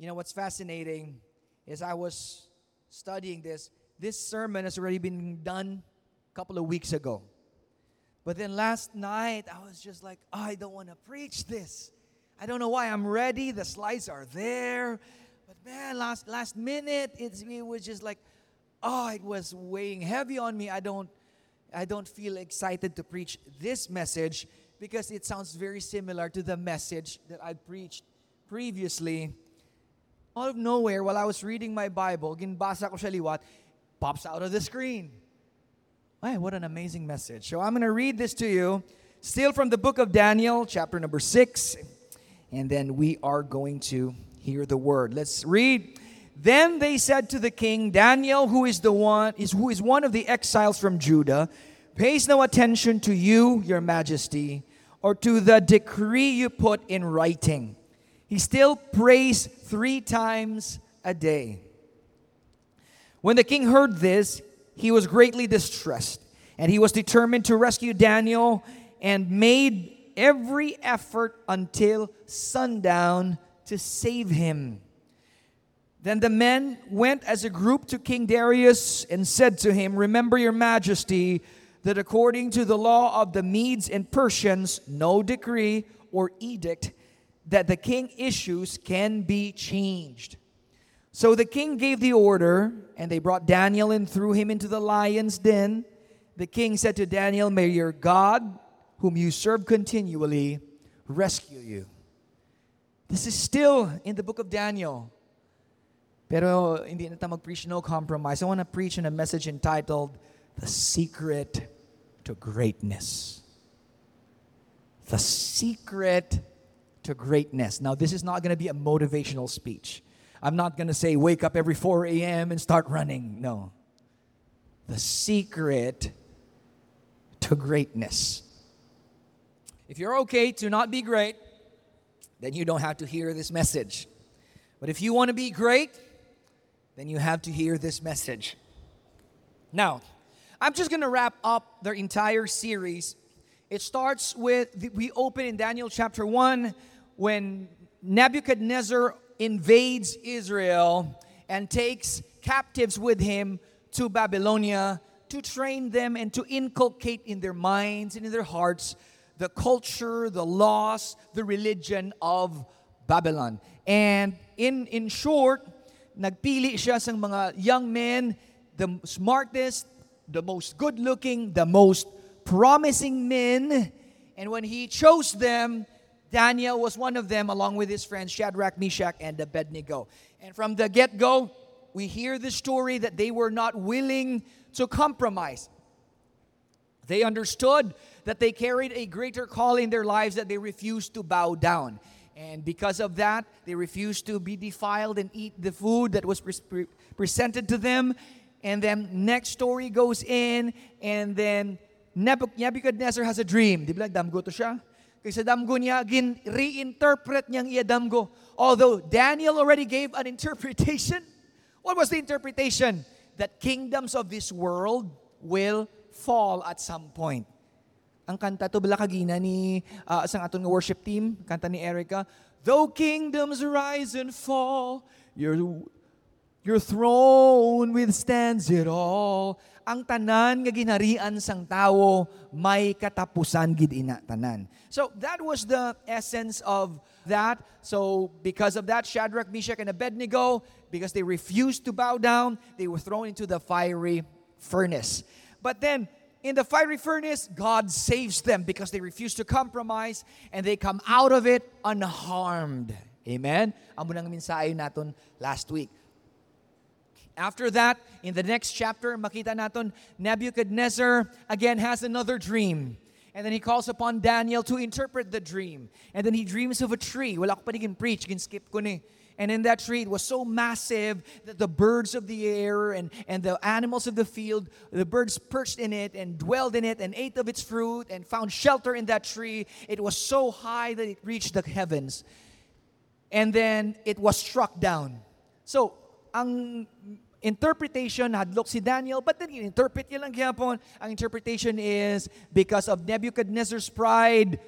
You know what's fascinating is I was studying this. This sermon has already been done a couple of weeks ago. But then last night, I was just like, oh, I don't want to preach this. I don't know why. I'm ready. The slides are there. But man, last last minute, it's, it was just like, oh, it was weighing heavy on me. I don't, I don't feel excited to preach this message because it sounds very similar to the message that I preached previously. Out of nowhere, while I was reading my Bible, ginbasa ko siya liwat, pops out of the screen. Hey, what an amazing message. So I'm going to read this to you, still from the book of Daniel, chapter number 6, and then we are going to hear the word. Let's read. Then they said to the king, Daniel, who is the one is who is one of the exiles from Judah, pays no attention to you, your majesty, or to the decree you put in writing. He still prays 3 times a day. When the king heard this, he was greatly distressed, and he was determined to rescue Daniel and made every effort until sundown to save him. Then the men went as a group to King Darius and said to him, Remember, your majesty, that according to the law of the Medes and Persians, no decree or edict that the king issues can be changed. So the king gave the order, and they brought Daniel and threw him into the lion's den. The king said to Daniel, May your God, whom you serve continually, rescue you. This is still in the book of Daniel. Pero hindi na mag-preach no compromise. I want to preach in a message entitled, The Secret to Greatness. The Secret to Greatness. Now, this is not going to be a motivational speech. I'm not going to say wake up every 4 a.m. and start running. No. The secret to greatness. If you're okay to not be great, then you don't have to hear this message. But if you want to be great, then you have to hear this message. Now, I'm just going to wrap up the entire series. It starts with, we open in Daniel chapter 1 when Nebuchadnezzar invades Israel and takes captives with him to Babylonia to train them and to inculcate in their minds and in their hearts the culture, the laws, the religion of Babylon. And in in short, nagpili siya sa mga young men, the smartest, the most good-looking, the most promising men. And when he chose them, Daniel was one of them, along with his friends Shadrach, Meshach, and Abednego. And from the get go, we hear the story that they were not willing to compromise. They understood that they carried a greater call in their lives that they refused to bow down. And because of that, they refused to be defiled and eat the food that was pre- presented to them. And then next story goes in, and then Nebuchadnezzar has a dream. Di ba to siya? Kay sa damgo niya, gin reinterpret niyang iya damgo. Although Daniel already gave an interpretation. What was the interpretation? That kingdoms of this world will fall at some point. Ang kanta to bala kagina ni uh, isang aton nga worship team, kanta ni Erica, Though kingdoms rise and fall, your your throne withstands it all ang tanan nga ginharian sang tawo may katapusan gid ina tanan. So that was the essence of that. So because of that, Shadrach, Meshach, and Abednego, because they refused to bow down, they were thrown into the fiery furnace. But then in the fiery furnace, God saves them because they refuse to compromise and they come out of it unharmed. Amen? Amo nang mensahe naton last week. After that, in the next chapter, makita naton, Nebuchadnezzar again has another dream. And then he calls upon Daniel to interpret the dream. And then he dreams of a tree. Wala ko pa preach, gin skip ko ni. And in that tree, it was so massive that the birds of the air and, and the animals of the field, the birds perched in it and dwelled in it and ate of its fruit and found shelter in that tree. It was so high that it reached the heavens. And then it was struck down. So, ang interpretation, hadlok si Daniel, but then interpret niya lang gyapon. Ang interpretation is because of Nebuchadnezzar's pride,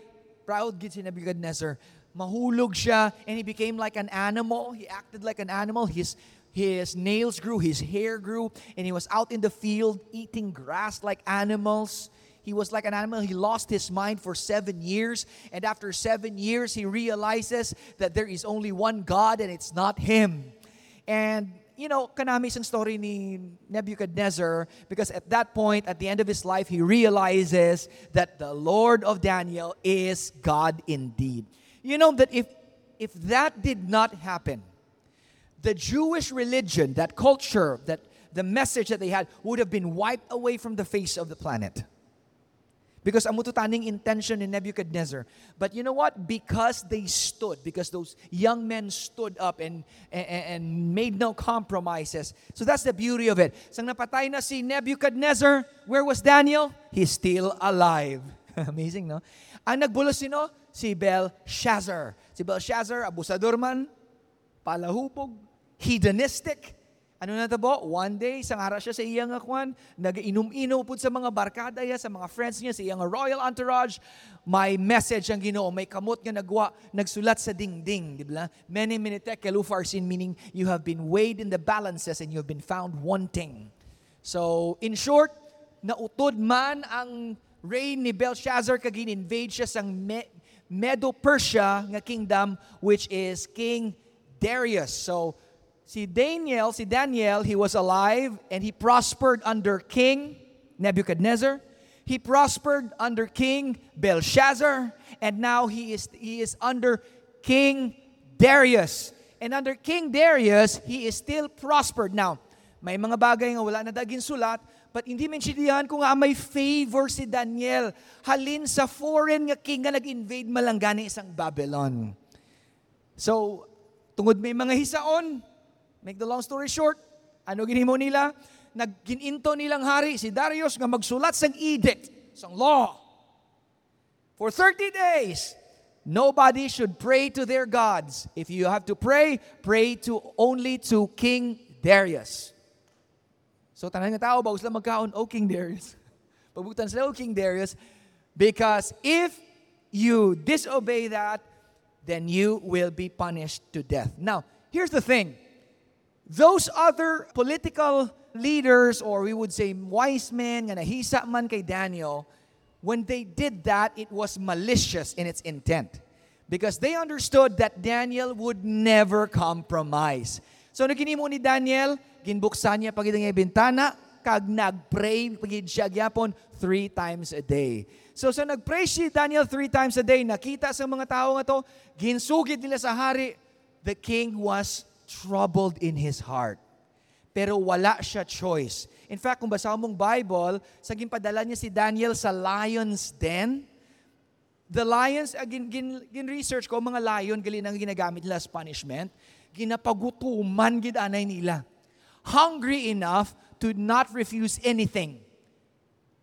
proud gid si Nebuchadnezzar, mahulog siya, and he became like an animal. He acted like an animal. His, his nails grew, his hair grew, and he was out in the field eating grass like animals. He was like an animal. He lost his mind for seven years. And after seven years, he realizes that there is only one God and it's not him. And you know, kanami isang story ni Nebuchadnezzar because at that point, at the end of his life, he realizes that the Lord of Daniel is God indeed. You know that if if that did not happen, the Jewish religion, that culture, that the message that they had would have been wiped away from the face of the planet. Because ang mututaning intention in Nebuchadnezzar. But you know what? Because they stood, because those young men stood up and, and, and made no compromises. So that's the beauty of it. Sang napatay na si Nebuchadnezzar, where was Daniel? He's still alive. Amazing, no? Ang nagbulos sino? Si Belshazzar. Si Belshazzar, abusador man, palahupog, hedonistic, ano na tabo? One day, isang araw siya sa iyang akwan, nag-inom-inom po sa mga barkada niya, sa mga friends niya, sa iyang royal entourage, may message ang ginoo, may kamot nga nagwa, nagsulat sa dingding, di ba? Many minute sin meaning you have been weighed in the balances and you have been found wanting. So, in short, nautod man ang reign ni Belshazzar kag invade siya sang Me- Medo-Persia nga kingdom which is King Darius. So, Si Daniel, si Daniel, he was alive and he prospered under King Nebuchadnezzar. He prospered under King Belshazzar and now he is he is under King Darius. And under King Darius, he is still prospered. Now, may mga bagay nga wala na daging sulat, but hindi siya kung nga may favor si Daniel halin sa foreign nga king nga nag-invade malanggani isang Babylon. So, tungod may mga hisaon, Make the long story short, ano ginhimo nila? Naggininto nilang hari, si Darius, nga magsulat sang edict, sang law. For 30 days, nobody should pray to their gods. If you have to pray, pray to only to King Darius. So tanan nga tao ba sila magkaon o King Darius? Pabutan sila o King Darius because if you disobey that, then you will be punished to death. Now, here's the thing. Those other political leaders, or we would say wise men, nga nahisa man kay Daniel, when they did that, it was malicious in its intent. Because they understood that Daniel would never compromise. So naginimo ni Daniel, ginbuksan niya pagid nga bintana, kag nagpray pagid siya gyapon three times a day. So sa nagpray si Daniel three times a day, nakita sa mga tao nga to, ginsugid nila sa hari, the king was troubled in his heart. Pero wala siya choice. In fact, kung basa mong Bible, sa ginpadala niya si Daniel sa lion's den, the lions, uh, gin, gin, gin research ko, mga lion, gali nang ginagamit nila as punishment, ginapagutuman gid anay nila. Hungry enough to not refuse anything.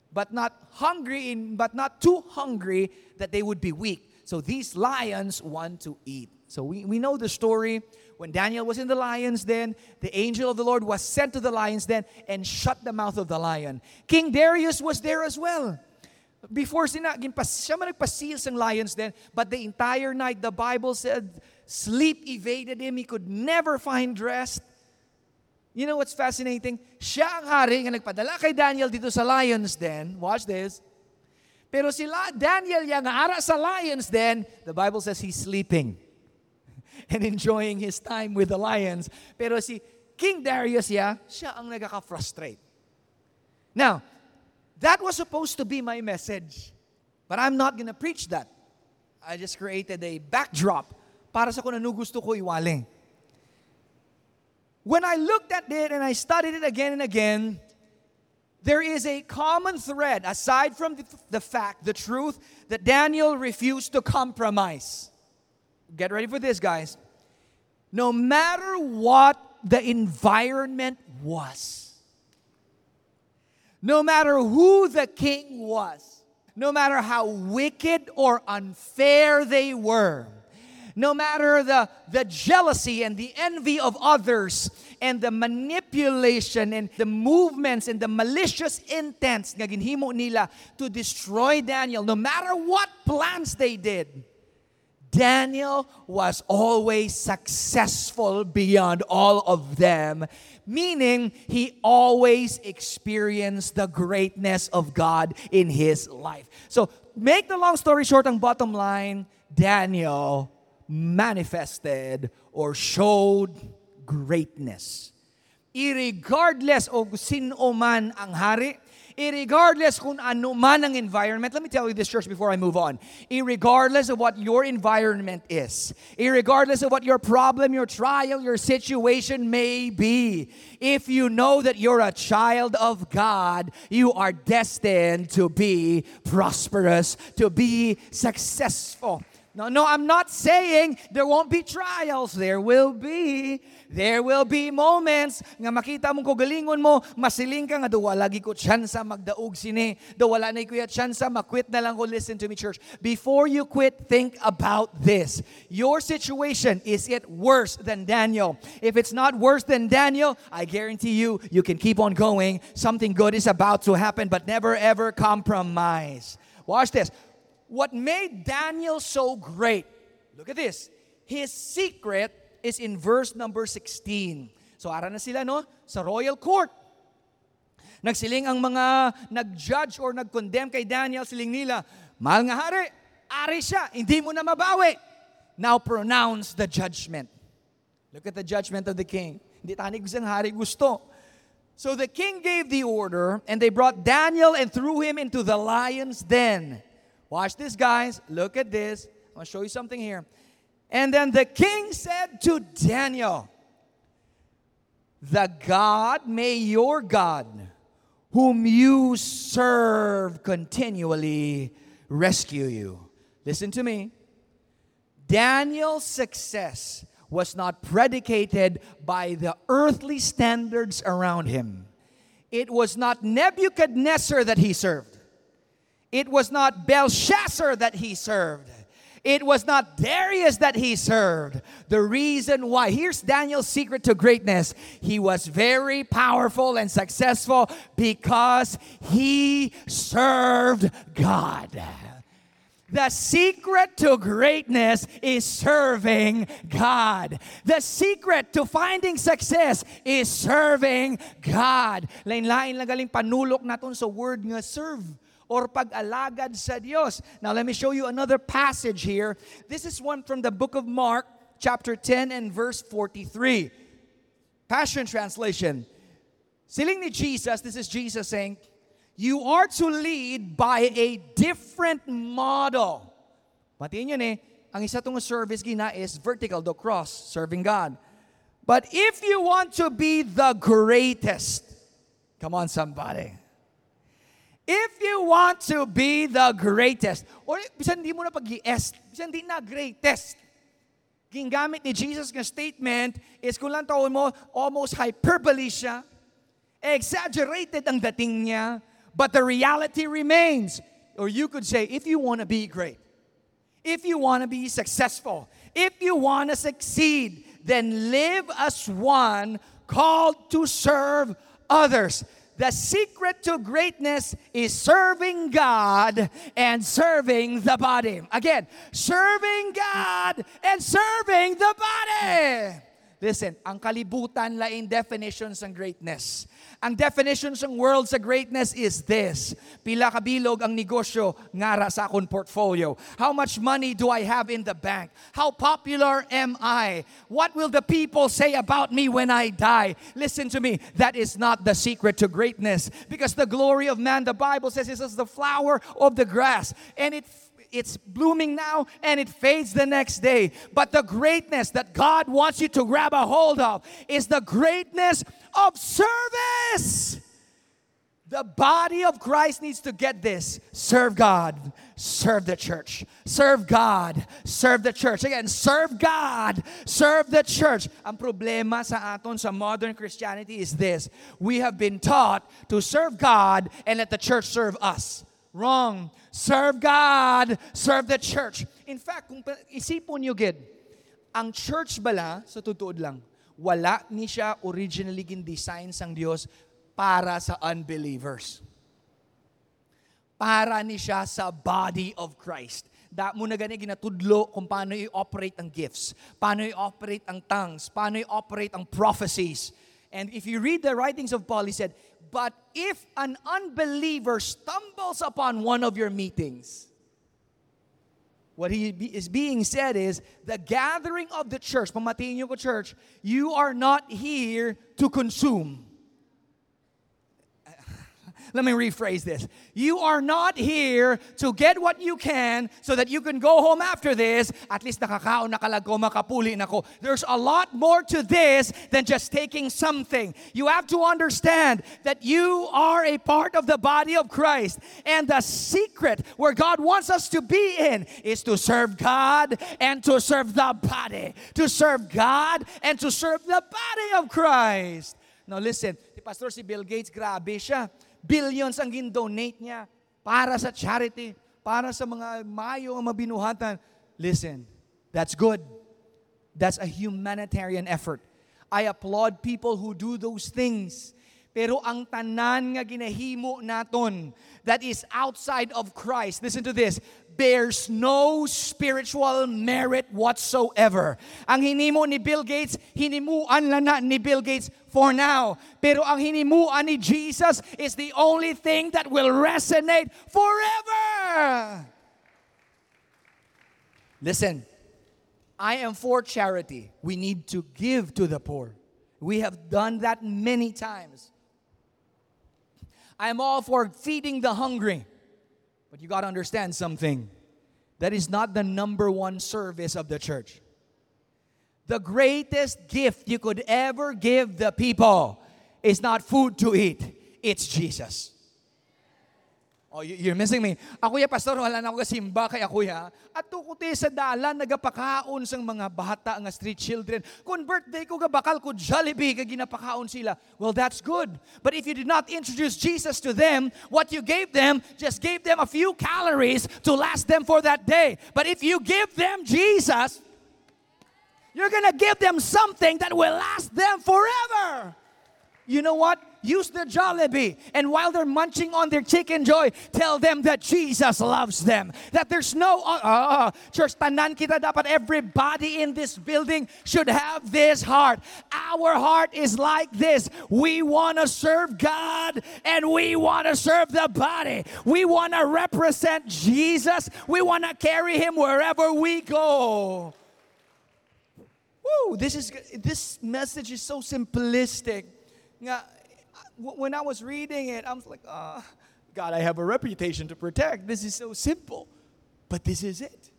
But not hungry in, but not too hungry that they would be weak. So these lions want to eat. So we, we know the story. When Daniel was in the lion's den, the angel of the Lord was sent to the lion's den and shut the mouth of the lion. King Darius was there as well. Before sina, siya man nagpasil sa lion's den, but the entire night, the Bible said, sleep evaded him. He could never find rest. You know what's fascinating? Siya ang hari nga nagpadala kay Daniel dito sa lion's den. Watch this. Pero sila, Daniel yang ara sa lion's den, the Bible says he's sleeping. And enjoying his time with the lions. Pero si King Darius, yeah, siya ang nagaka-frustrate. Now, that was supposed to be my message. But I'm not gonna preach that. I just created a backdrop para sa kung ano gusto ko iwali. When I looked at it and I studied it again and again, there is a common thread aside from the, the fact, the truth, that Daniel refused to compromise. Get ready for this, guys. No matter what the environment was, no matter who the king was, no matter how wicked or unfair they were, no matter the, the jealousy and the envy of others and the manipulation and the movements and the malicious intents nila to destroy Daniel, no matter what plans they did, Daniel was always successful beyond all of them, meaning he always experienced the greatness of God in his life. So, make the long story short, ang bottom line, Daniel manifested or showed greatness. Irregardless o sino man ang hari, irregardless kung ano man ang environment, let me tell you this, church, before I move on. Irregardless of what your environment is, irregardless of what your problem, your trial, your situation may be, if you know that you're a child of God, you are destined to be prosperous, to be successful. No, no, I'm not saying there won't be trials. There will be. There will be moments nga makita mong kogalingon mo, masiling ka nga, do lagi ko tsansa magdaog sini. Do wala na kuya tsansa, makwit na lang ko. Listen to me, church. Before you quit, think about this. Your situation, is it worse than Daniel? If it's not worse than Daniel, I guarantee you, you can keep on going. Something good is about to happen, but never ever compromise. Watch this. What made Daniel so great, look at this. His secret is in verse number 16. So ara na sila no sa royal court. Nagsiling ang mga nag-judge or nag-condemn kay Daniel, siling nila, mahal nga hari, ari siya, hindi mo na mabawi. Now pronounce the judgment. Look at the judgment of the king. Hindi tanig isang hari gusto. So the king gave the order, and they brought Daniel and threw him into the lion's den. Watch this, guys. Look at this. I'm going to show you something here. And then the king said to Daniel, The God, may your God, whom you serve continually, rescue you. Listen to me. Daniel's success was not predicated by the earthly standards around him. It was not Nebuchadnezzar that he served. It was not Belshazzar that he served. It was not Darius that he served. The reason why, here's Daniel's secret to greatness. He was very powerful and successful because he served God. The secret to greatness is serving God. The secret to finding success is serving God. Lain-lain lang galing panulok naton sa word nga serve or pag-alagad sa Diyos. Now, let me show you another passage here. This is one from the book of Mark, chapter 10 and verse 43. Passion Translation. Siling ni Jesus, this is Jesus saying, you are to lead by a different model. Matiin yun eh, ang isa tong service gina is vertical, the cross, serving God. But if you want to be the greatest, come on somebody. If you want to be the greatest, or bisan di mo na pag-i-est, bisan di na greatest, gingamit ni Jesus ng statement is kung lang mo, almost hyperbole siya, exaggerated ang dating niya, but the reality remains. Or you could say, if you want to be great, if you want to be successful, if you want to succeed, then live as one called to serve others. The secret to greatness is serving God and serving the body. Again, serving God and serving the body. Listen, ang kalibutan lain definitions ng greatness. Ang definition ng world sa greatness is this. Pila kabilog ang negosyo ngara sa akong portfolio. How much money do I have in the bank? How popular am I? What will the people say about me when I die? Listen to me. That is not the secret to greatness. Because the glory of man, the Bible says, is as the flower of the grass. And it it's blooming now and it fades the next day. But the greatness that God wants you to grab a hold of is the greatness of service. The body of Christ needs to get this. Serve God, serve the church. Serve God, serve the church. Again, serve God, serve the church. Ang problema sa aton sa modern Christianity is this. We have been taught to serve God and let the church serve us. Wrong. Serve God, serve the church. In fact, kung isipon nyo gid, ang church bala, sa tutuod lang, wala ni siya originally gin-design sang Dios para sa unbelievers. Para ni siya sa body of Christ. Da mo na gani ginatudlo kung paano i-operate ang gifts, paano i-operate ang tongues, paano i-operate ang prophecies. And if you read the writings of Paul, he said, But if an unbeliever stumbles upon one of your meetings, what he is being said is the gathering of the church, pamatiin niyo ko church, you are not here to consume. Let me rephrase this. You are not here to get what you can so that you can go home after this. At least nakakaon nakalago makapuli nako. There's a lot more to this than just taking something. You have to understand that you are a part of the body of Christ. And the secret where God wants us to be in is to serve God and to serve the body. To serve God and to serve the body of Christ. Now listen, Pastor si Bill Gates, grabe siya billions ang gin-donate niya para sa charity, para sa mga mayo ang mabinuhatan. Listen, that's good. That's a humanitarian effort. I applaud people who do those things. Pero ang tanan nga ginahimo naton that is outside of Christ, listen to this, bears no spiritual merit whatsoever. Ang hinimo ni Bill Gates, hinimuan lang na ni Bill Gates for now. Pero ang hinimuan ni Jesus is the only thing that will resonate forever. Listen, I am for charity. We need to give to the poor. We have done that many times. I am all for feeding the hungry. But you got to understand something. That is not the number one service of the church. The greatest gift you could ever give the people is not food to eat, it's Jesus. Oh, you're missing me. Ako ya, pastor, wala na ako kasimba kay ako ya. At tukuti sa dalan, nagapakaon sang mga bata, nga street children. Kung birthday ko bakal ko Jollibee, ka ginapakaon sila. Well, that's good. But if you did not introduce Jesus to them, what you gave them just gave them a few calories to last them for that day. But if you give them Jesus, you're gonna give them something that will last them forever. You know what? Use the Jollibee. And while they're munching on their Chickenjoy, tell them that Jesus loves them. That there's no, uh, uh, church, tanan kita dapat everybody in this building should have this heart. Our heart is like this. We want to serve God and we want to serve the body. We want to represent Jesus. We want to carry him wherever we go. Woo, this is this message is so simplistic. Nga, when I was reading it, I was like, oh, God, I have a reputation to protect. This is so simple. But this is it.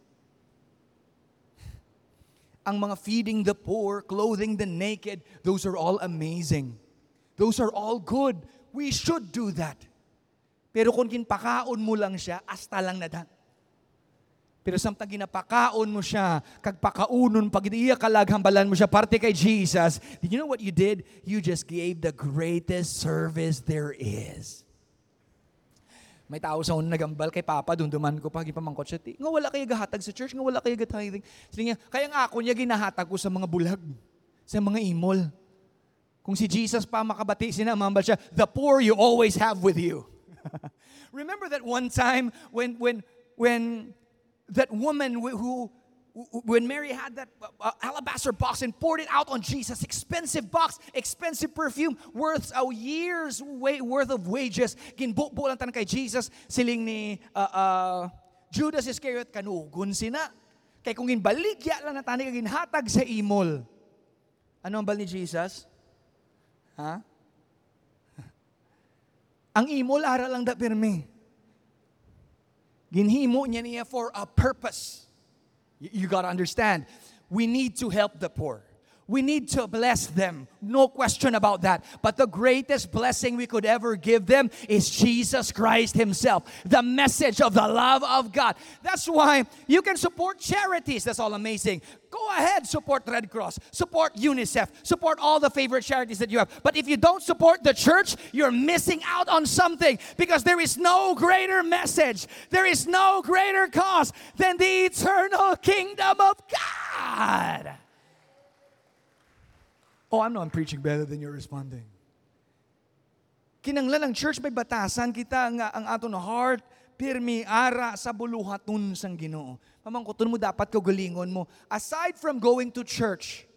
Ang mga feeding the poor, clothing the naked, those are all amazing. Those are all good. We should do that. Pero kung kinpakaon mo lang siya, asta lang na. Pero samtang ginapakaon mo siya, kagpakaunon, pag iya kalaghambalan mo siya, parte kay Jesus, did you know what you did? You just gave the greatest service there is. May tao sa unang nagambal kay Papa, dunduman ko pag ipamangkot siya, nga wala kayo gahatag sa church, nga wala kayo gatithing. Sabi niya, kaya nga ako niya ginahatag ko sa mga bulag, sa mga imol. Kung si Jesus pa makabati, sinamambal siya, the poor you always have with you. Remember that one time when, when, when that woman who, when Mary had that uh, uh, alabaster box and poured it out on Jesus, expensive box, expensive perfume, worth a year's worth of wages, ginbubo lang tan kay Jesus, siling ni uh, uh, Judas Iscariot, kanugon sina. Kay kung ginbaligya lang na tani ginhatag sa imol. Ano ang bal ni Jesus? Ha? Ang imol ara lang da pirmi. Ginhimo niya niya for a purpose. You, you got to understand. We need to help the poor. We need to bless them. No question about that. But the greatest blessing we could ever give them is Jesus Christ Himself, the message of the love of God. That's why you can support charities. That's all amazing. Go ahead, support Red Cross, support UNICEF, support all the favorite charities that you have. But if you don't support the church, you're missing out on something because there is no greater message, there is no greater cause than the eternal kingdom of God. Oh, I'm not preaching better than you're responding. Kinanglan ang church may batasan kita nga ang ato na heart pirmi ara sa buluhaton sang Ginoo. Pamangkuton mo dapat kagalingon mo. Aside from going to church,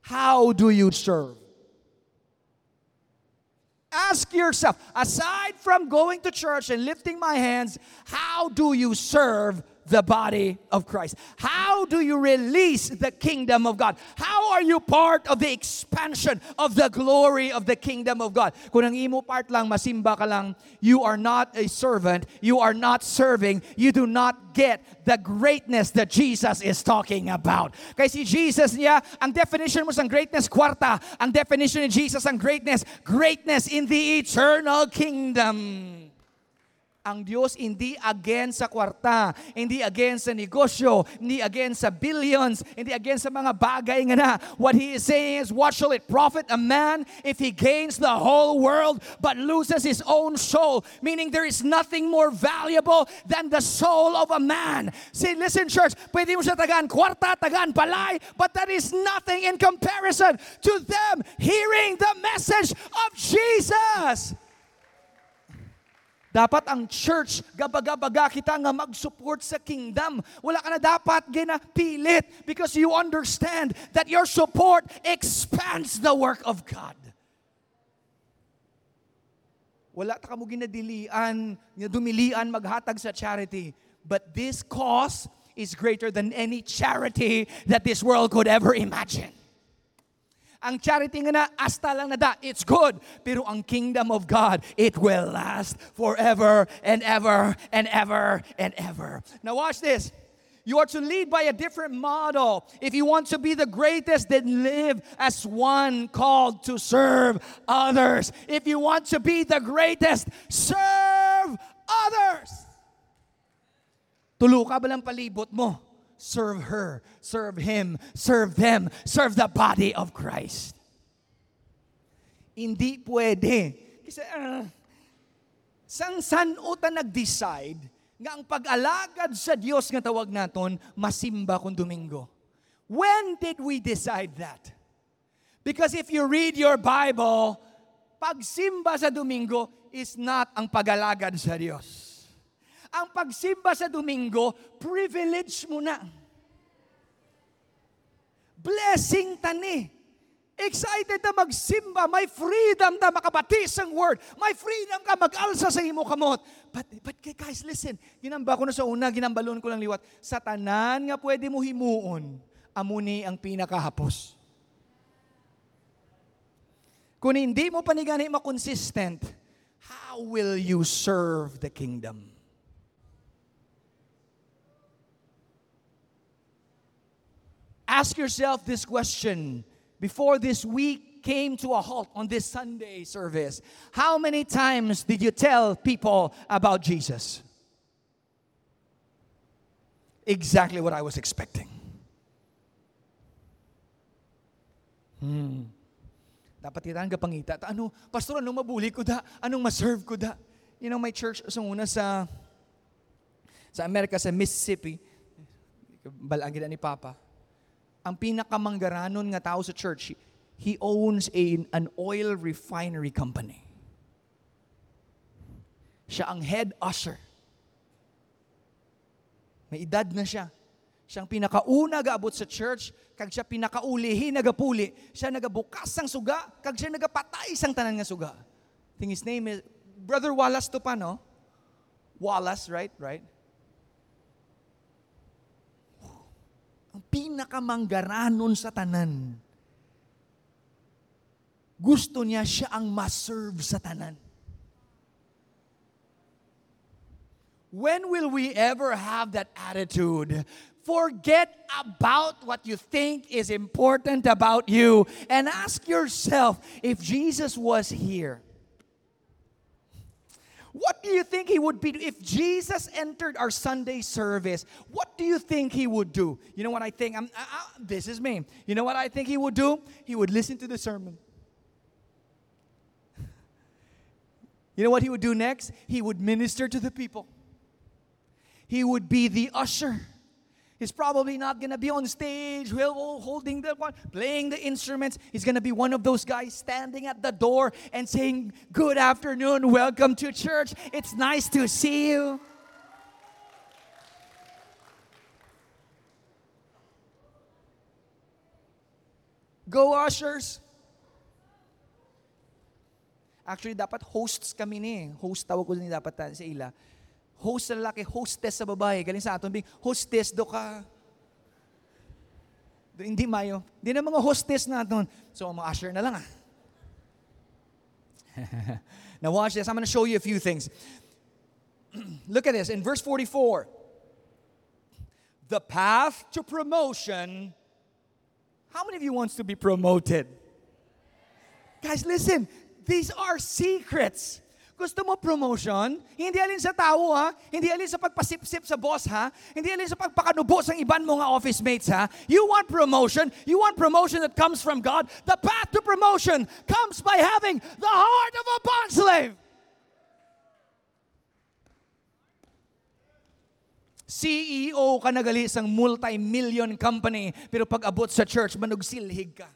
how do you serve? Ask yourself, aside from going to church and lifting my hands, how do you serve the body of Christ? How do you release the kingdom of God? How are you part of the expansion of the glory of the kingdom of God? Kung ang imo part lang, masimba ka lang, you are not a servant, you are not serving, you do not get the greatness that Jesus is talking about. Kasi Jesus niya, ang definition mo sa greatness, kwarta. Ang definition ni Jesus ang greatness, greatness in the eternal kingdom ang Diyos hindi against sa kwarta, hindi against sa negosyo, hindi against sa billions, hindi against sa mga bagay nga na. What He is saying is, what shall it profit a man if he gains the whole world but loses his own soul? Meaning there is nothing more valuable than the soul of a man. See, listen church, pwede mo siya tagaan kwarta, tagaan palay, but that is nothing in comparison to them hearing the message of Jesus. Dapat ang church, gabaga-baga kita nga mag-support sa kingdom. Wala ka na dapat ginapilit because you understand that your support expands the work of God. Wala ta ka mo ginadilian, dumilian maghatag sa charity. But this cause is greater than any charity that this world could ever imagine. Ang charity nga na, lang na da, it's good. Pero ang kingdom of God, it will last forever and ever and ever and ever. Now watch this. You are to lead by a different model. If you want to be the greatest, then live as one called to serve others. If you want to be the greatest, serve others. Tulo ka palibot mo? Serve her, serve him, serve them, serve the body of Christ. Hindi pwede. Kasi, uh, sang sanuta nag-decide nga ang pag-alagad sa Diyos nga tawag naton, masimba kung Domingo. When did we decide that? Because if you read your Bible, pagsimba sa Domingo is not ang pag-alagad sa Diyos ang pagsimba sa Domingo, privilege mo na. Blessing tani. Excited na magsimba, may freedom na makabatis ang word. May freedom ka mag-alsa sa imo kamot. But, but guys, listen, ginamba ko na sa una, ginambalon ko lang liwat. Sa tanan nga pwede mo himuon, amuni ang pinakahapos. Kung hindi mo panigani makonsistent, how will you serve the kingdom? Ask yourself this question before this week came to a halt on this Sunday service. How many times did you tell people about Jesus? Exactly what I was expecting. Hmm. Dapat itan ka pangita. Ano, pastor, anong mabuli ko da? Anong maserve ko da? You know, my church, sa una sa, sa Amerika, sa Mississippi, balagin ni Papa, ang pinakamanggaranon nga tao sa church, he owns a, an oil refinery company. Siya ang head usher. May edad na siya. Siyang pinakauna gaabot sa church, kag siya pinakaulihi nagapuli, siya nagabukas sang suga, kag siya nagapatay sang tanan nga suga. I think his name is Brother Wallace to pa, no? Wallace, right? Right? Ang pinakamanggaranon sa tanan. Gusto niya siya ang maserve sa tanan. When will we ever have that attitude? Forget about what you think is important about you and ask yourself if Jesus was here, what do you think he would be if Jesus entered our Sunday service? What do you think he would do? You know what I think? I'm, I, I, this is me. You know what I think he would do? He would listen to the sermon. You know what he would do next? He would minister to the people. He would be the usher. He's probably not gonna be on stage, holding the one, playing the instruments. He's gonna be one of those guys standing at the door and saying, "Good afternoon, welcome to church. It's nice to see you." Go ushers. Actually, dapat hosts kami ni. Eh. Host tawag ko ni dapat sa ila. Host sa lalaki, hostess sa babae. Galing sa aton, bing hostess do ka. Do, hindi mayo. Hindi na mga hostess naton. So, mga usher na lang ah. now watch this. I'm going to show you a few things. Look at this. In verse 44, the path to promotion. How many of you wants to be promoted? Guys, listen. These are secrets. Gusto mo promotion? Hindi alin sa tao ha? Hindi alin sa pagpasip-sip sa boss ha? Hindi alin sa pagpakanubo sa iban mo nga office mates ha? You want promotion? You want promotion that comes from God? The path to promotion comes by having the heart of a bond slave. CEO ka nagali isang multi-million company, pero pag abot sa church, manugsilhig ka.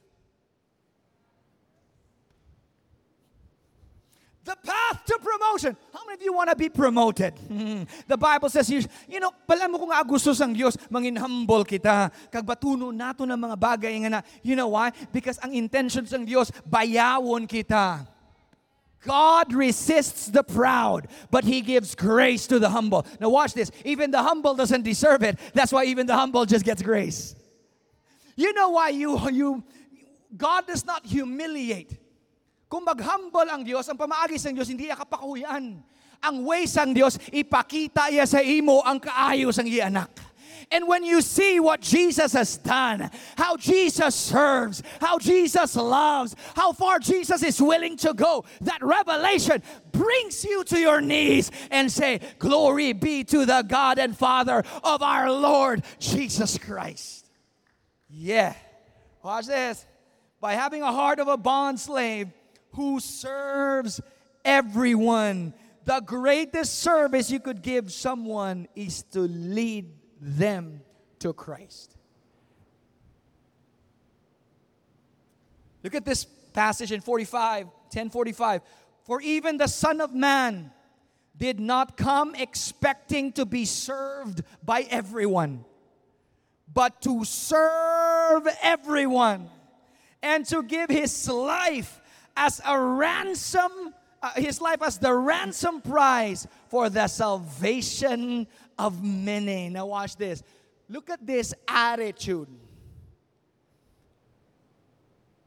The path to promotion. How many of you want to be promoted? The Bible says, you, you know, pala mo kung gusto sang Diyos, mangin humble kita. Kagbatuno nato ng mga bagay nga na, you know why? Because ang intention sang Diyos, bayawon kita. God resists the proud, but he gives grace to the humble. Now watch this. Even the humble doesn't deserve it. That's why even the humble just gets grace. You know why you you God does not humiliate. Kung mag-humble ang Diyos, ang pamaagis ng Diyos, hindi iya kapakuyan. Ang ways ng Diyos, ipakita iya sa imo ang kaayos ang anak. And when you see what Jesus has done, how Jesus serves, how Jesus loves, how far Jesus is willing to go, that revelation brings you to your knees and say, Glory be to the God and Father of our Lord Jesus Christ. Yeah. Watch this. By having a heart of a bond slave, who serves everyone. The greatest service you could give someone is to lead them to Christ. Look at this passage in 45, 1045. For even the Son of Man did not come expecting to be served by everyone, but to serve everyone and to give his life as a ransom, uh, his life as the ransom price for the salvation of many. Now, watch this. Look at this attitude.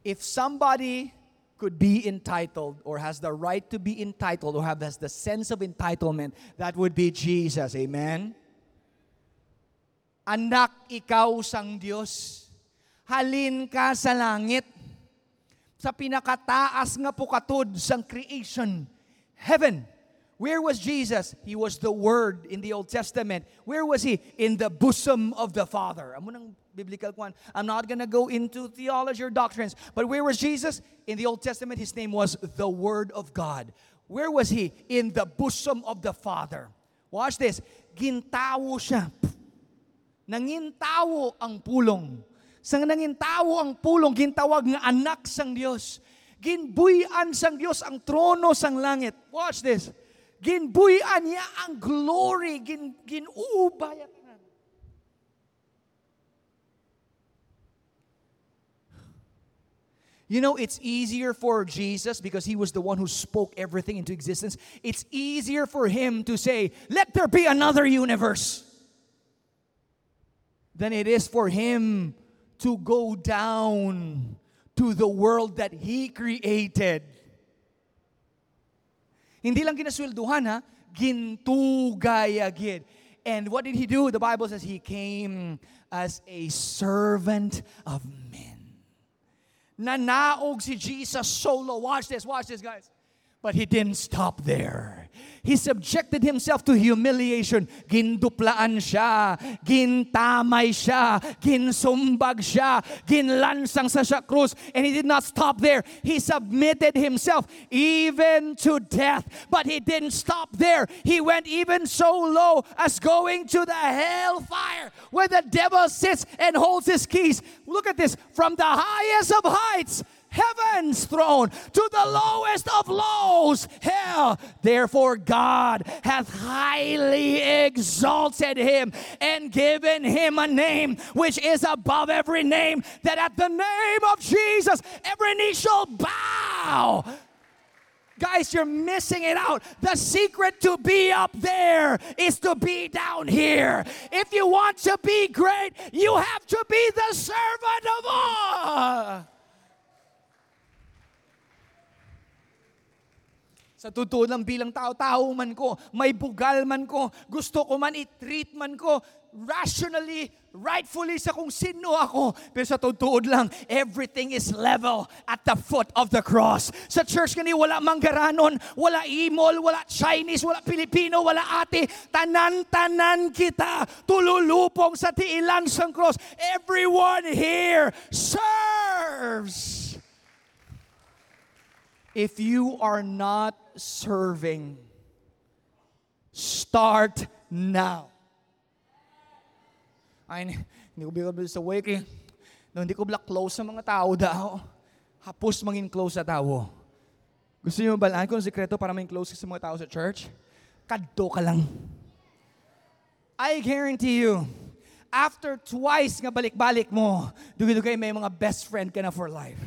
If somebody could be entitled or has the right to be entitled or have has the sense of entitlement, that would be Jesus. Amen? Anak, ikaw sang Diyos. Halin ka sa langit sa pinakataas nga pukatod sang creation, heaven. Where was Jesus? He was the Word in the Old Testament. Where was He? In the bosom of the Father. Amo nang biblical one. I'm not gonna go into theology or doctrines, but where was Jesus? In the Old Testament, His name was the Word of God. Where was He? In the bosom of the Father. Watch this. Gintawo siya. Nangintawo ang pulong sang nangin tao ang pulong gintawag nga anak sang Dios. Ginbuyan sang Dios ang trono sang langit. Watch this. Ginbuyan niya ang glory, gin ginubay You know, it's easier for Jesus because he was the one who spoke everything into existence. It's easier for him to say, Let there be another universe, than it is for him to go down to the world that He created. Hindi lang ginaswelduhan ha, gintugay agad. And what did He do? The Bible says He came as a servant of men. Nanaog si Jesus solo. Watch this, watch this guys. But He didn't stop there. He subjected himself to humiliation. Ginduplaan siya, gintamay siya, ginsumbag siya, ginlansang sa siya krus. And he did not stop there. He submitted himself even to death. But he didn't stop there. He went even so low as going to the hellfire where the devil sits and holds his keys. Look at this. From the highest of heights, heaven's throne to the lowest of lows, hell. Therefore, God hath highly exalted him and given him a name which is above every name, that at the name of Jesus every knee shall bow. Guys, you're missing it out. The secret to be up there is to be down here. If you want to be great, you have to be the servant of all. Sa totoo lang bilang tao-tao man ko, may bugal man ko, gusto ko man i-treat man ko, rationally, rightfully sa kung sino ako. Pero sa totoo lang, everything is level at the foot of the cross. Sa church kani wala manggaranon, wala imol, wala Chinese, wala Pilipino, wala ate. Tanan-tanan kita tululupong sa tiilan sang cross. Everyone here serves. If you are not serving, start now. Ay, hindi ko bigla sa wake eh. No, hindi ko black close sa mga tao daw. Hapos mangin close sa tao. Gusto niyo balaan ko ang sekreto para maging close sa mga tao sa church? Kadto ka lang. I guarantee you, after twice nga balik-balik mo, dugi-dugay may mga best friend ka na for life.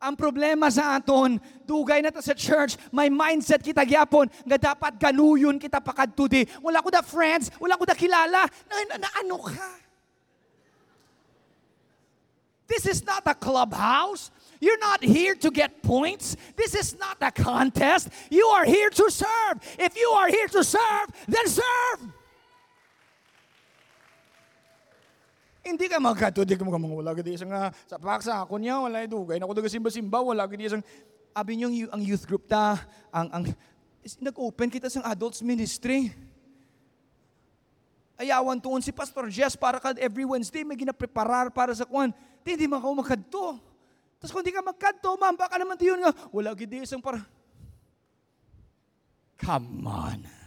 Ang problema sa aton, dugay na ta sa church, may mindset kita gyapon nga dapat ganuyon kita pakadto di. Wala ko da friends, wala ko da kilala. Na, na, na ano ka? This is not a clubhouse. You're not here to get points. This is not a contest. You are here to serve. If you are here to serve, then serve. Hindi ka magkato, di ka mga wala gadi isang uh, sa paksa ako niya, wala dugay na ako daga simba-simba, wala gadi isang abi niyo ang youth group ta, ang ang nag-open kita sang adults ministry. Ayawan tuon si Pastor Jess para kad every Wednesday may ginapreparar para sa kwan. Di, hindi man ka magkadto. Tapos kung di ka magkadto, ma'am, baka naman tiyon nga, wala gidi isang para... Come on.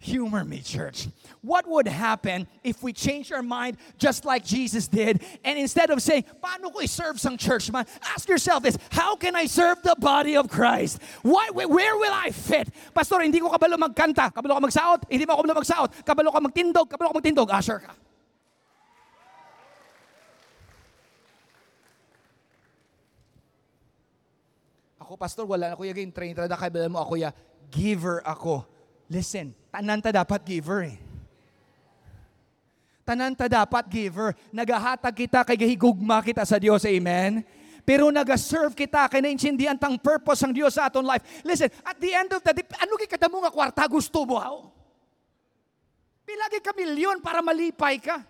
Humor me, church. What would happen if we change our mind just like Jesus did? And instead of saying, paano ko i-serve sang church man? Ask yourself this, how can I serve the body of Christ? Why, where will I fit? Pastor, hindi ko kabalo magkanta, kabalo ka magsaot, hindi mo kabalo magsaot, kabalo ka magtindog, kabalo ka magtindog, ah, usher ka. Ako, pastor, wala na kuya yung train, tada kabalo mo ako ya, giver ako. Listen, tanan ta dapat giver eh. Tanan ta dapat giver. Nagahatag kita kay gahigugma kita sa Dios. Amen? Pero nag-serve kita kay naintindihan tang purpose ng Dios sa aton life. Listen, at the end of the day, ano kay kada mo nga kwarta gusto mo? Pilagi ka milyon para malipay ka.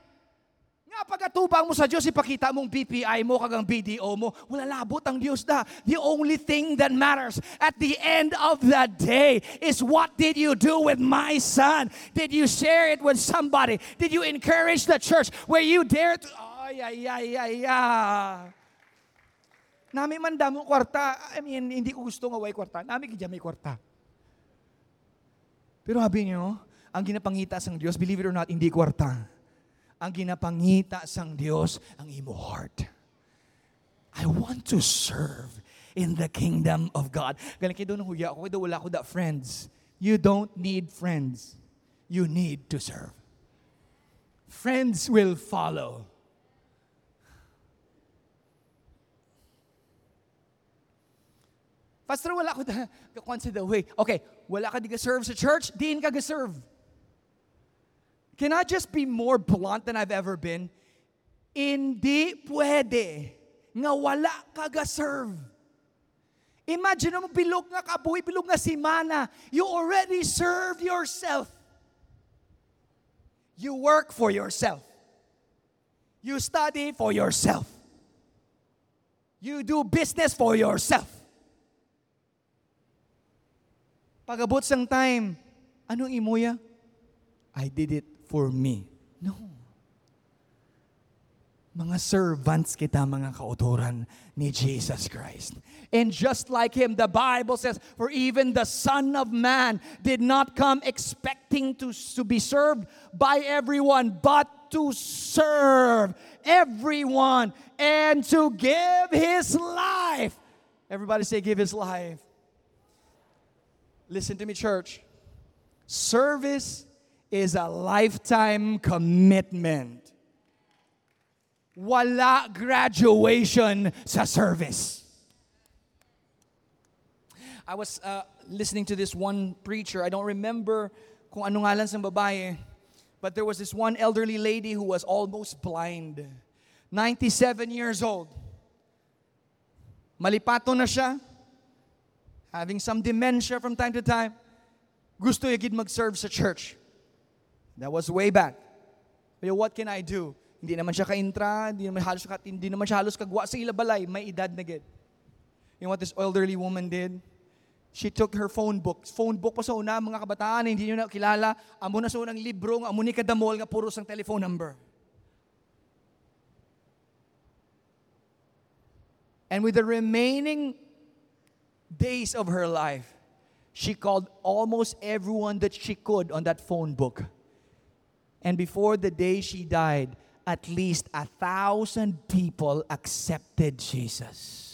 Nga pagatubang mo sa Diyos, ipakita mong BPI mo, kagang BDO mo, wala labot ang Diyos da. The only thing that matters at the end of the day is what did you do with my son? Did you share it with somebody? Did you encourage the church where you dare to... Ay, ay, ay, ay, ay. Nami man damo kwarta. I mean, hindi ko gusto nga way kwarta. Nami kidya may kwarta. Pero habi niyo, ang ginapangita sang Diyos, believe it or not, hindi kwarta ang ginapangita sang Dios ang imo heart. I want to serve in the kingdom of God. Galing kayo doon huya ako, wala ko da friends. You don't need friends. You need to serve. Friends will follow. Pastor, wala ko da consider way. Okay, wala ka di serve sa church, diin ka ga-serve. Can I just be more blunt than I've ever been? Hindi pwede nga wala ka ga-serve. Imagine mo bilog nga kabuhi, bilog nga simana. You already serve yourself. You work for yourself. You study for yourself. You do business for yourself. Pagabot sang time, anong imuya? I did it for me. No. Mga servants kita, mga kauturan ni Jesus Christ. And just like Him, the Bible says, For even the Son of Man did not come expecting to, to be served by everyone, but to serve everyone and to give his life. Everybody say, give his life. Listen to me, church. Service is a lifetime commitment. Wala graduation sa service. I was uh, listening to this one preacher. I don't remember kung ano nga lang sa babae. But there was this one elderly lady who was almost blind. 97 years old. Malipato na siya. Having some dementia from time to time. Gusto niya gid mag-serve sa church. That was way back. But what can I do? Hindi naman siya ka-intra, hindi naman halos, hindi naman siya halos kagwa sa ilabalay, may edad na gid. You know what this elderly woman did? She took her phone book. Phone book pa sa una, mga kabataan, hindi nyo na kilala. Amo na sa unang libro, amo ni kadamol nga puro sang telephone number. And with the remaining days of her life, she called almost everyone that she could on that phone book. And before the day she died, at least a thousand people accepted Jesus.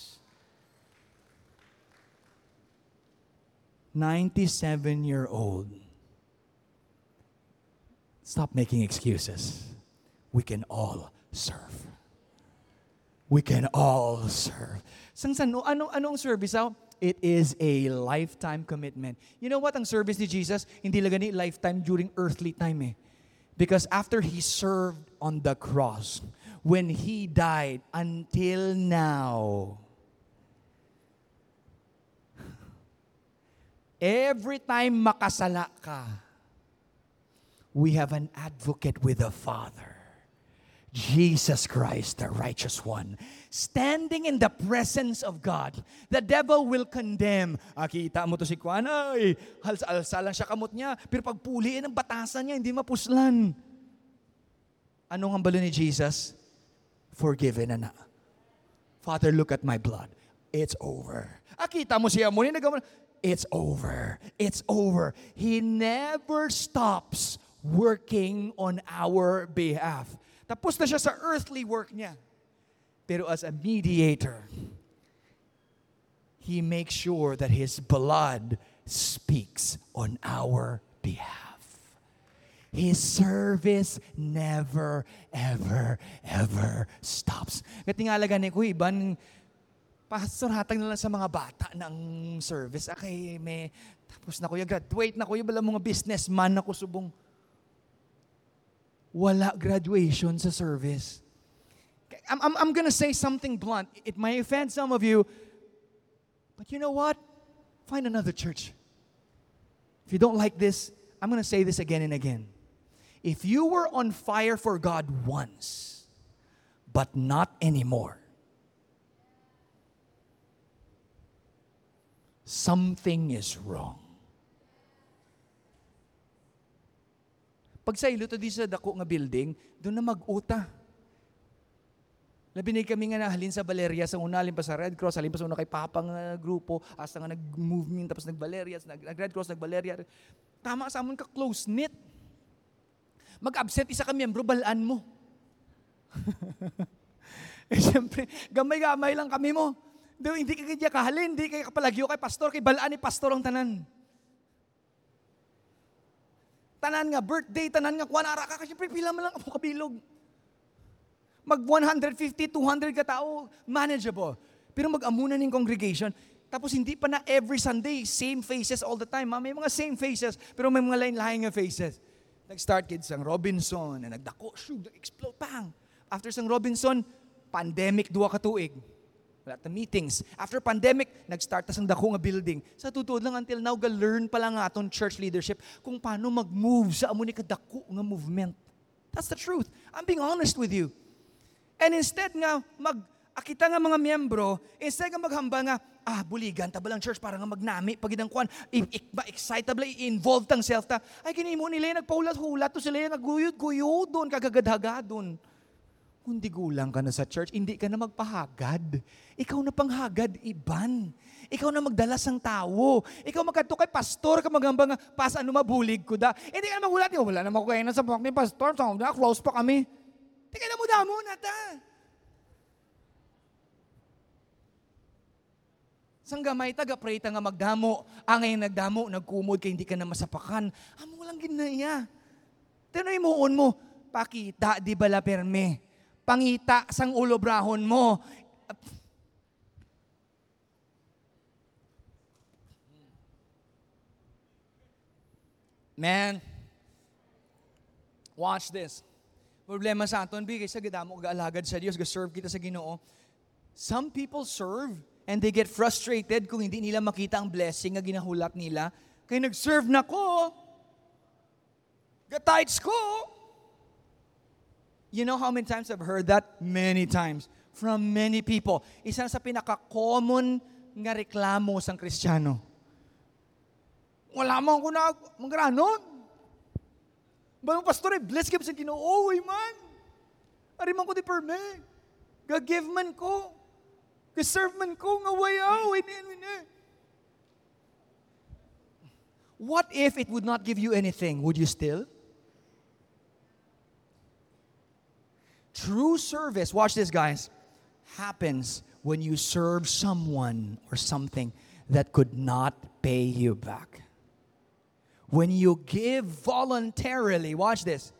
97 year old. Stop making excuses. We can all serve. We can all serve. Sang san, ano, anong service ah? It is a lifetime commitment. You know what ang service ni Jesus? Hindi lang lifetime during earthly time eh. Because after he served on the cross, when he died until now, every time makasala ka, we have an advocate with the Father. Jesus Christ, the righteous one, standing in the presence of God. The devil will condemn. Ah, kita mo to si Kwan, ay, alsa lang siya kamot niya. Pero pag puliin ang batasan niya, hindi mapuslan. Anong ang balo ni Jesus? Forgiven na na. Father, look at my blood. It's over. Ah, kita mo siya mo, nagawa, it's over. It's over. He never stops working on our behalf. Tapos na siya sa earthly work niya. Pero as a mediator, he makes sure that his blood speaks on our behalf. His service never, ever, ever stops. Katingalaga ni ko, iban, pastor, hatag na lang sa mga bata ng service. Okay, may, tapos na kuya, graduate na kuya, bala mga businessman na ko subong wala graduation sa service. I'm, I'm, I'm to say something blunt. It may offend some of you, but you know what? Find another church. If you don't like this, I'm to say this again and again. If you were on fire for God once, but not anymore, something is wrong. Pag sa ilo di sa dako nga building, doon na mag-uta. Labi kami nga nahalin sa Valeria sa una, pa sa Red Cross, halin pa sa una kay Papang uh, grupo, hasta nga nag-movement, tapos nag-Valeria, nag-Red Cross, nag-Valeria. Tama sa amon ka close-knit. Mag-absent isa ka miyembro, balaan mo. eh siyempre, gamay-gamay lang kami mo. Do, hindi ka kaya kahalin, hindi kay kapalagyo kay pastor, kay balaan ni pastor ang tanan tanan nga birthday, tanan nga kuanara ka, kasi pila mo lang ako kabilog. Mag 150, 200 ka tao, manageable. Pero mag-amuna ng congregation, tapos hindi pa na every Sunday, same faces all the time. Ha? May mga same faces, pero may mga lain-lain nga faces. Nag-start kids ang Robinson, na nagdako, shoot, explode, pang. After sang Robinson, pandemic, duwa ka tuig wala ta meetings. After pandemic, nag-start tas ang dako nga building. Sa tutuod lang until now, ga-learn pa lang aton church leadership kung paano mag-move sa amo ni kadako nga movement. That's the truth. I'm being honest with you. And instead nga, mag, akita nga mga miyembro, instead nga maghamba nga, ah, buligan, tabalang church, para nga magnami, pagidang kwan, excitable, involved ang self ta, ay, kini mo nila nagpaulat-hulat to sila yung naguyod-guyod doon, kagagadhaga doon. Kung di gulang ka na sa church, hindi ka na magpahagad. Ikaw na panghagad, iban. Ikaw na magdalas ng tao. Ikaw magkanto kay pastor ka magamba nga, pas ano mabulig ko da. Hindi ka na magulat. Wala na makukain na sa buhok ni pastor. So, na, close pa kami. Hindi ka na mo damo na ta. Sang gamay taga pray ta nga magdamo. Angay nagdamo, nagkumod kay hindi ka na masapakan. Amo lang ginaya. Tinoy moon mo, pakita di bala perme. Pangita sang ulo brahon mo. Man, watch this. Problema sa aton, bigay sa gidamo gaalagad sa Dios, ga-serve kita sa Ginoo. Some people serve and they get frustrated kung hindi nila makita ang blessing nga ginahulat nila. Kaya nag-serve na ko, ga-tights ko. You know how many times I've heard that? Many times. From many people. Isa sa pinaka-common nga reklamo sang Kristiyano. Wala mo ako na magranon. Ba yung pastor eh, bless ka sa ginoo. Oh, man. Ari man ko di perme. Gagive man ko. Gaserve man ko nga wayaw. What if it would not give you anything? Would you still? True service, watch this, guys, happens when you serve someone or something that could not pay you back. When you give voluntarily, watch this.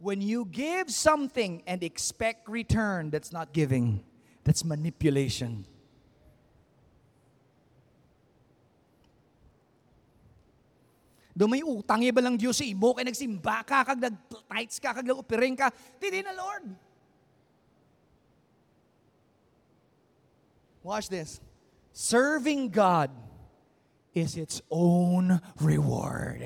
When you give something and expect return, that's not giving, that's manipulation. Do utang ba lang Diyos eh. imo kay nagsimba ka kag nag-tithes ka kag nag-opering ka, dili na Lord. Watch this. Serving God is its own reward.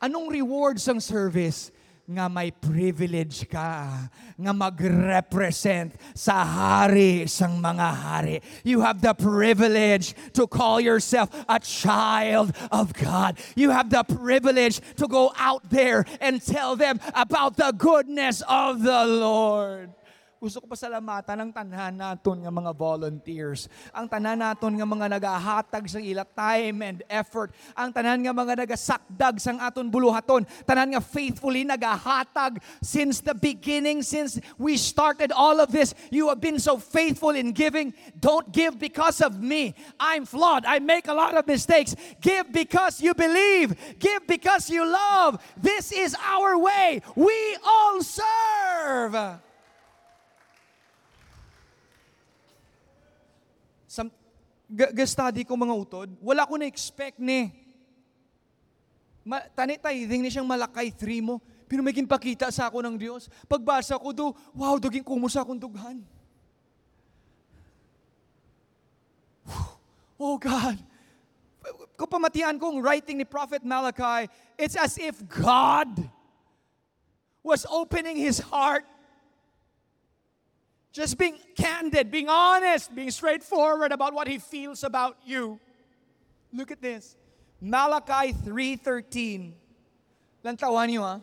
Anong reward sang service? nga may privilege ka nga mag-represent sa hari sang mga hari. You have the privilege to call yourself a child of God. You have the privilege to go out there and tell them about the goodness of the Lord. Gusto ko pasalamatan ang tanan naton nga mga volunteers. Ang tanan naton nga mga nagahatag sa ila time and effort. Ang tanan nga mga nagasakdag sang aton buluhaton. Tanan nga faithfully nagahatag since the beginning, since we started all of this. You have been so faithful in giving. Don't give because of me. I'm flawed. I make a lot of mistakes. Give because you believe. Give because you love. This is our way. We all serve. Some, ga-study ko mga utod, wala ko na-expect ni. Ma, tani tithing ni siyang malakay three mo, pero may pakita sa ako ng Diyos. Pagbasa ko do, wow, duging kumo sa akong dughan. Oh God. Kung pamatian kong writing ni Prophet Malachi, it's as if God was opening His heart just being candid, being honest, being straightforward about what he feels about you. Look at this. Malachi 3.13. Lantawan niyo.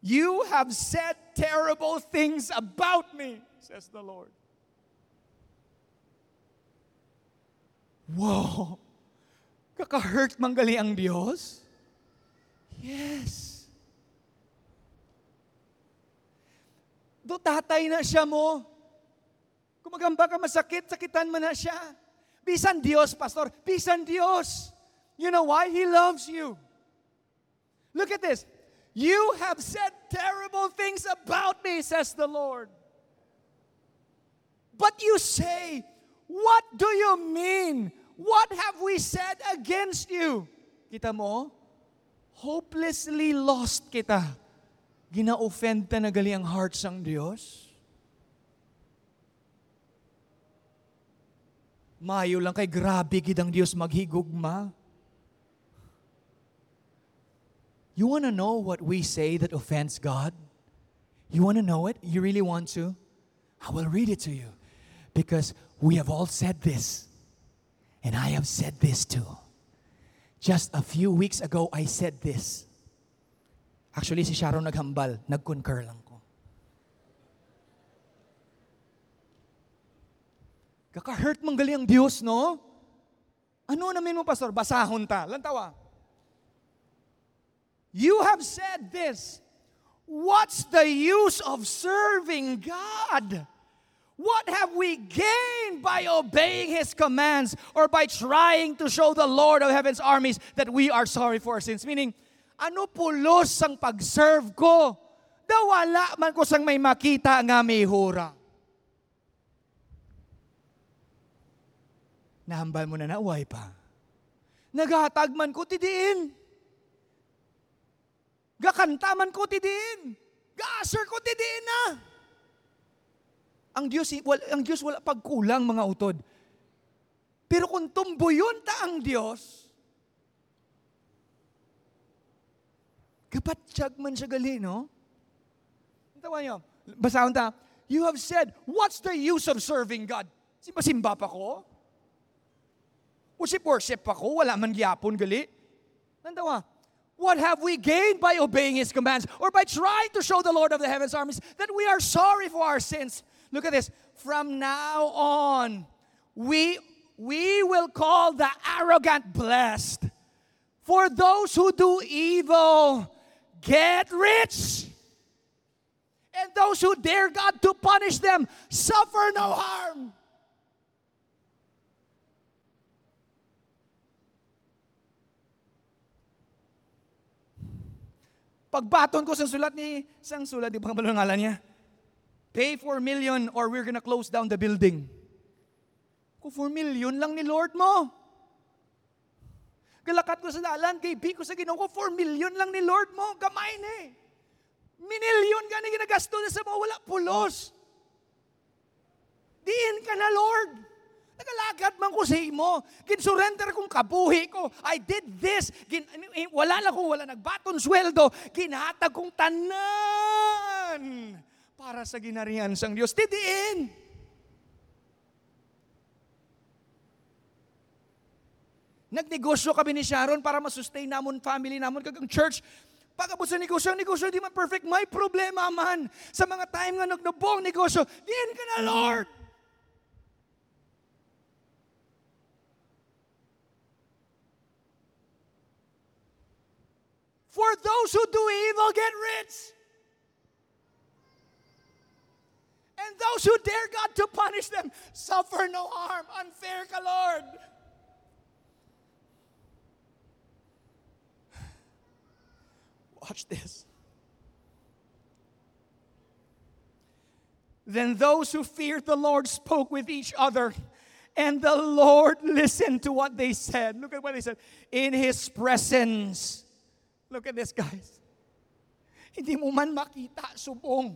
You have said terrible things about me, says the Lord. Wow! Kaka-hurt manggali ang Diyos? Yes. Do tatay na siya mo. Kumagamba ka masakit, sakitan mo na siya. Bisan Dios, pastor. Bisan Dios. You know why? He loves you. Look at this. You have said terrible things about me, says the Lord. But you say, What do you mean? What have we said against you? Kita mo? Hopelessly lost kita gina-offend ta na gali ang heart sang Dios? Mayo lang kay grabe gidang Dios maghigugma. You want to know what we say that offends God? You want to know it? You really want to? I will read it to you. Because we have all said this. And I have said this too. Just a few weeks ago, I said this. Actually, si Sharon naghambal. Nag-concur lang ko. Kaka-hurt mong gali ang Diyos, no? Ano namin mo, Pastor? Basahon ta. Lantawa. You have said this. What's the use of serving God? What have we gained by obeying His commands or by trying to show the Lord of heaven's armies that we are sorry for our sins? Meaning, ano pulos ang pag-serve ko? Dawala man ko sang may makita nga may hura. Nahambal mo na naway pa. Naghatag man ko tidiin. Gakanta man ko tidiin. Gaaser ko tidiin na. Ang Diyos, wal, ang Diyos wala pagkulang mga utod. Pero kung tumbuyon ta ang Diyos, kapatsyag man siya gali, no? Tawa niyo, basahon ta, you have said, what's the use of serving God? Simba-simba pa ko? Worship-worship pa ko? Wala man gyapon gali? Nandawa, what have we gained by obeying His commands or by trying to show the Lord of the heavens armies that we are sorry for our sins? Look at this. From now on, we, we will call the arrogant blessed. For those who do evil get rich. And those who dare God to punish them suffer no harm. Pagbaton ko sa sulat ni, sang sulat, di ba ang ngalan niya? Pay 4 million or we're gonna close down the building. Kung 4 million lang ni Lord mo. Galakat ko sa dalan, kay ko sa ginoo ko, 4 million lang ni Lord mo. Gamay na eh. Minilyon ka na ginagasto na sa mga wala pulos. Diin ka na, Lord. Nagalagad man ko sa imo. Kinsurrender kong kabuhi ko. I did this. Gin, wala lang ko, wala nagbaton sweldo. Ginhatag kong tanan para sa ginarihan sang Diyos. Tidiin. Nagnegosyo kami ni Sharon para masustain namon family namon kagang church. Pagabot sa negosyo, ang negosyo di man perfect. May problema man. Sa mga time nga nagnubong negosyo, diin ka na Lord. For those who do evil get rich. And those who dare God to punish them suffer no harm. Unfair ka, Lord. Watch this. Then those who feared the Lord spoke with each other, and the Lord listened to what they said. Look at what they said. In his presence Look at this, guys. Hindi mo man makita subong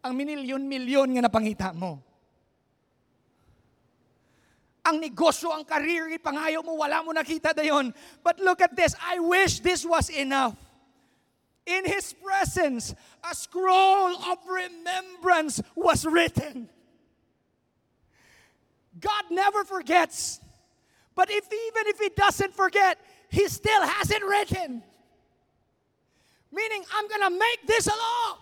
ang minilyon-milyon nga napangita mo. Ang negosyo, ang career, ipangayo mo, wala mo nakita dayon. But look at this. I wish this was enough. In His presence, a scroll of remembrance was written. God never forgets. But if even if He doesn't forget, He still has it written. Meaning, I'm to make this a law.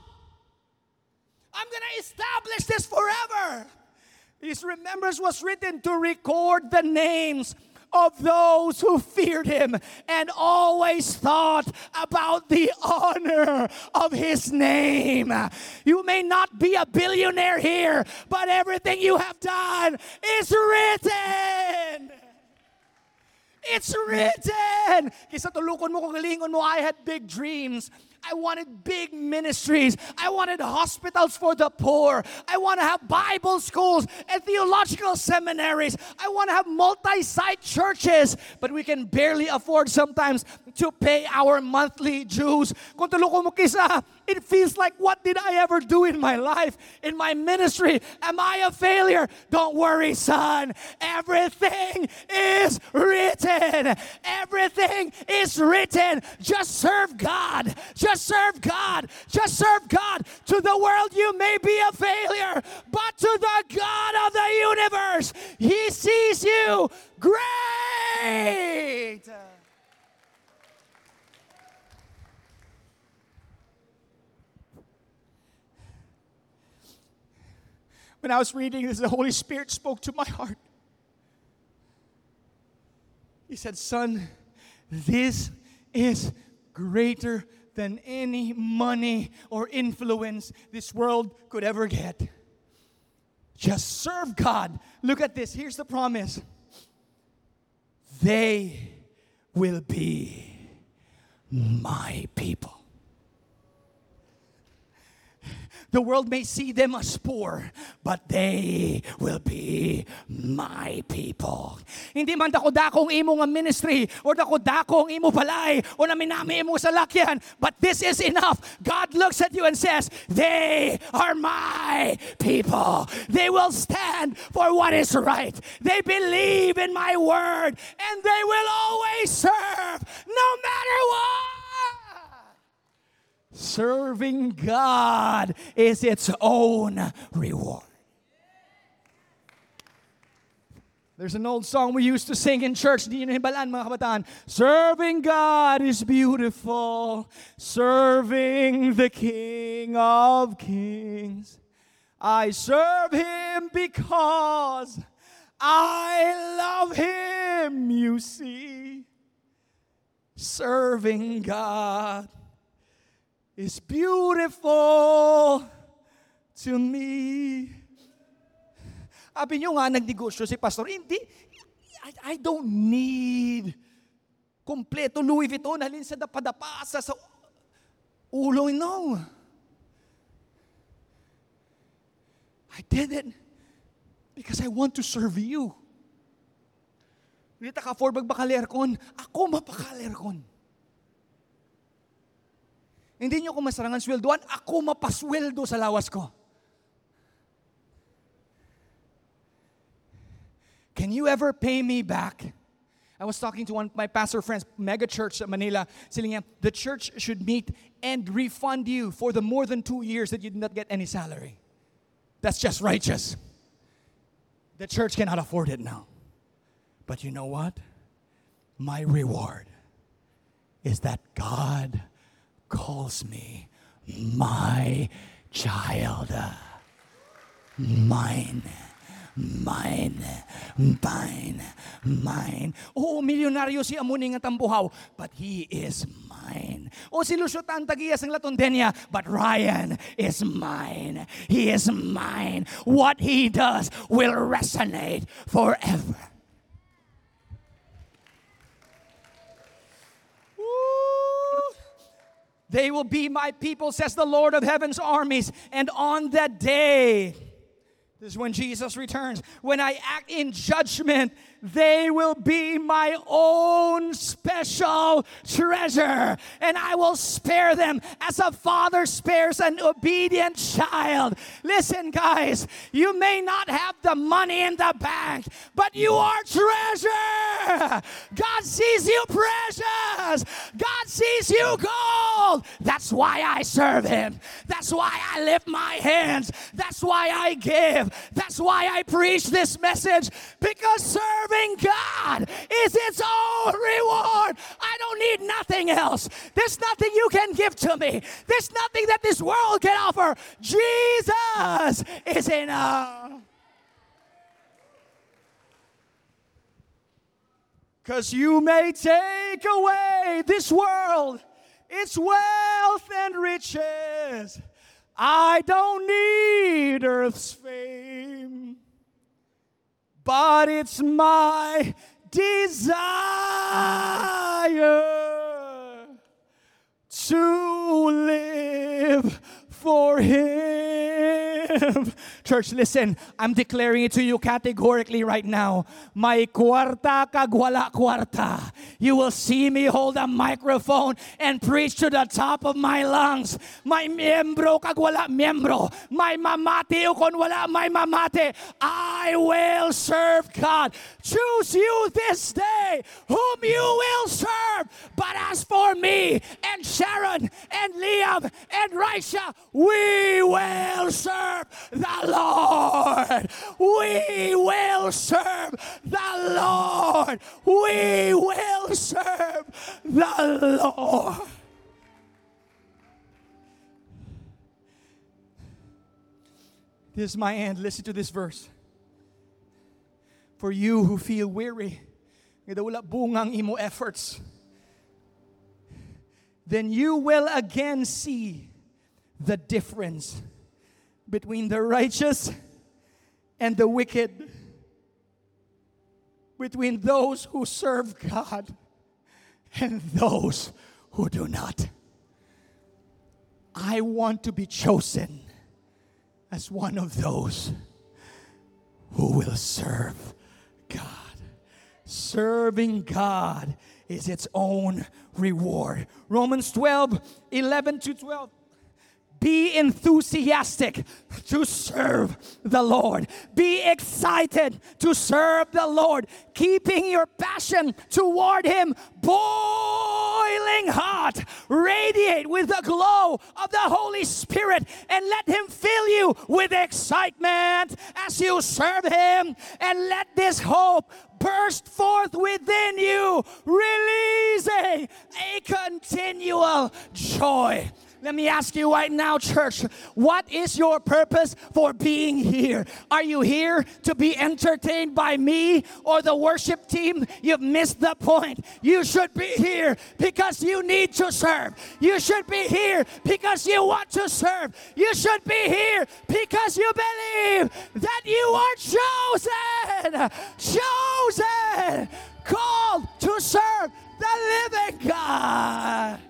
I'm to establish this forever. His remembrance was written to record the names of those who feared him and always thought about the honor of his name. You may not be a billionaire here, but everything you have done is written. It's written. Kisa tulukon mo kung galingon mo, I had big dreams. I wanted big ministries. I wanted hospitals for the poor. I want to have Bible schools and theological seminaries. I want to have multi site churches. But we can barely afford sometimes to pay our monthly dues. It feels like, what did I ever do in my life, in my ministry? Am I a failure? Don't worry, son. Everything is written. Everything is written. Just serve God. Just serve God. Just serve God. To the world, you may be a failure, but to the God of the universe, He sees you great. When I was reading this, the Holy Spirit spoke to my heart. He said, Son, this is greater than any money or influence this world could ever get. Just serve God. Look at this. Here's the promise they will be my people. The world may see them as poor, but they will be my people. Hindi man dako-dakong imo nga ministry or dako-dakong imo balay o naminami imo sa lakyan, but this is enough. God looks at you and says, they are my people. They will stand for what is right. They believe in my word and they will always serve no matter what. Serving God is its own reward. There's an old song we used to sing in church. Mga kabataan. Serving God is beautiful. Serving the King of Kings. I serve Him because I love Him, you see. Serving God is beautiful to me. Sabi nyo nga, nagnegosyo si pastor. Hindi, I, I don't need kompleto Louis Vuitton, halin sa dapadapa, sa, sa ulo. No. I did it because I want to serve you. Hindi ta ka-afford magbakalerkon, ako mapakalerkon. Hindi niyo ako masarangan sweldoan, ako mapasweldo sa lawas ko. Can you ever pay me back? I was talking to one of my pastor friends, mega church at Manila, saying the church should meet and refund you for the more than two years that you did not get any salary. That's just righteous. The church cannot afford it now. But you know what? My reward is that God calls me my child. Mine. Mine, mine, mine. Oo, milyonaryo si Amuning at Tambuhaw, but he is mine. O si Lucio Tantagias ng Latondenia, but Ryan is mine. He is mine. What he does will resonate forever. Woo! They will be my people, says the Lord of heaven's armies. And on that day, this is when Jesus returns, when I act in judgment, they will be my own special treasure, and I will spare them as a father spares an obedient child. Listen, guys, you may not have the money in the bank, but you are treasure. God sees you precious, God sees you gold. That's why I serve Him. That's why I lift my hands. That's why I give. That's why I preach this message because serving God is its own reward. I don't need nothing else. There's nothing you can give to me. There's nothing that this world can offer. Jesus is enough. Because you may take away this world, its wealth and riches. I don't need earth's fame, but it's my desire to live for Him. Church, listen, I'm declaring it to you categorically right now. My cuarta kag wala kwarta. You will see me hold a microphone and preach to the top of my lungs. My miembro kag wala miembro. May mamati o kon wala may mamati. I will serve God. Choose you this day whom you will serve. But as for me and Sharon and Liam and Raisha, we will serve the Lord. We will serve the Lord. We will serve the Lord. This is my end. Listen to this verse. For you who feel weary, bungang imo efforts, then you will again see the difference between the righteous and the wicked, between those who serve God and those who do not. I want to be chosen as one of those who will serve God. Serving God is its own reward. Romans 12, 11 to 12. Be enthusiastic to serve the Lord. Be excited to serve the Lord, keeping your passion toward Him boiling hot. Radiate with the glow of the Holy Spirit and let Him fill you with excitement as you serve Him. And let this hope burst forth within you, releasing a continual joy. Let me ask you right now, church, what is your purpose for being here? Are you here to be entertained by me or the worship team? You've missed the point. You should be here because you need to serve. You should be here because you want to serve. You should be here because you believe that you are chosen, chosen, called to serve the living God.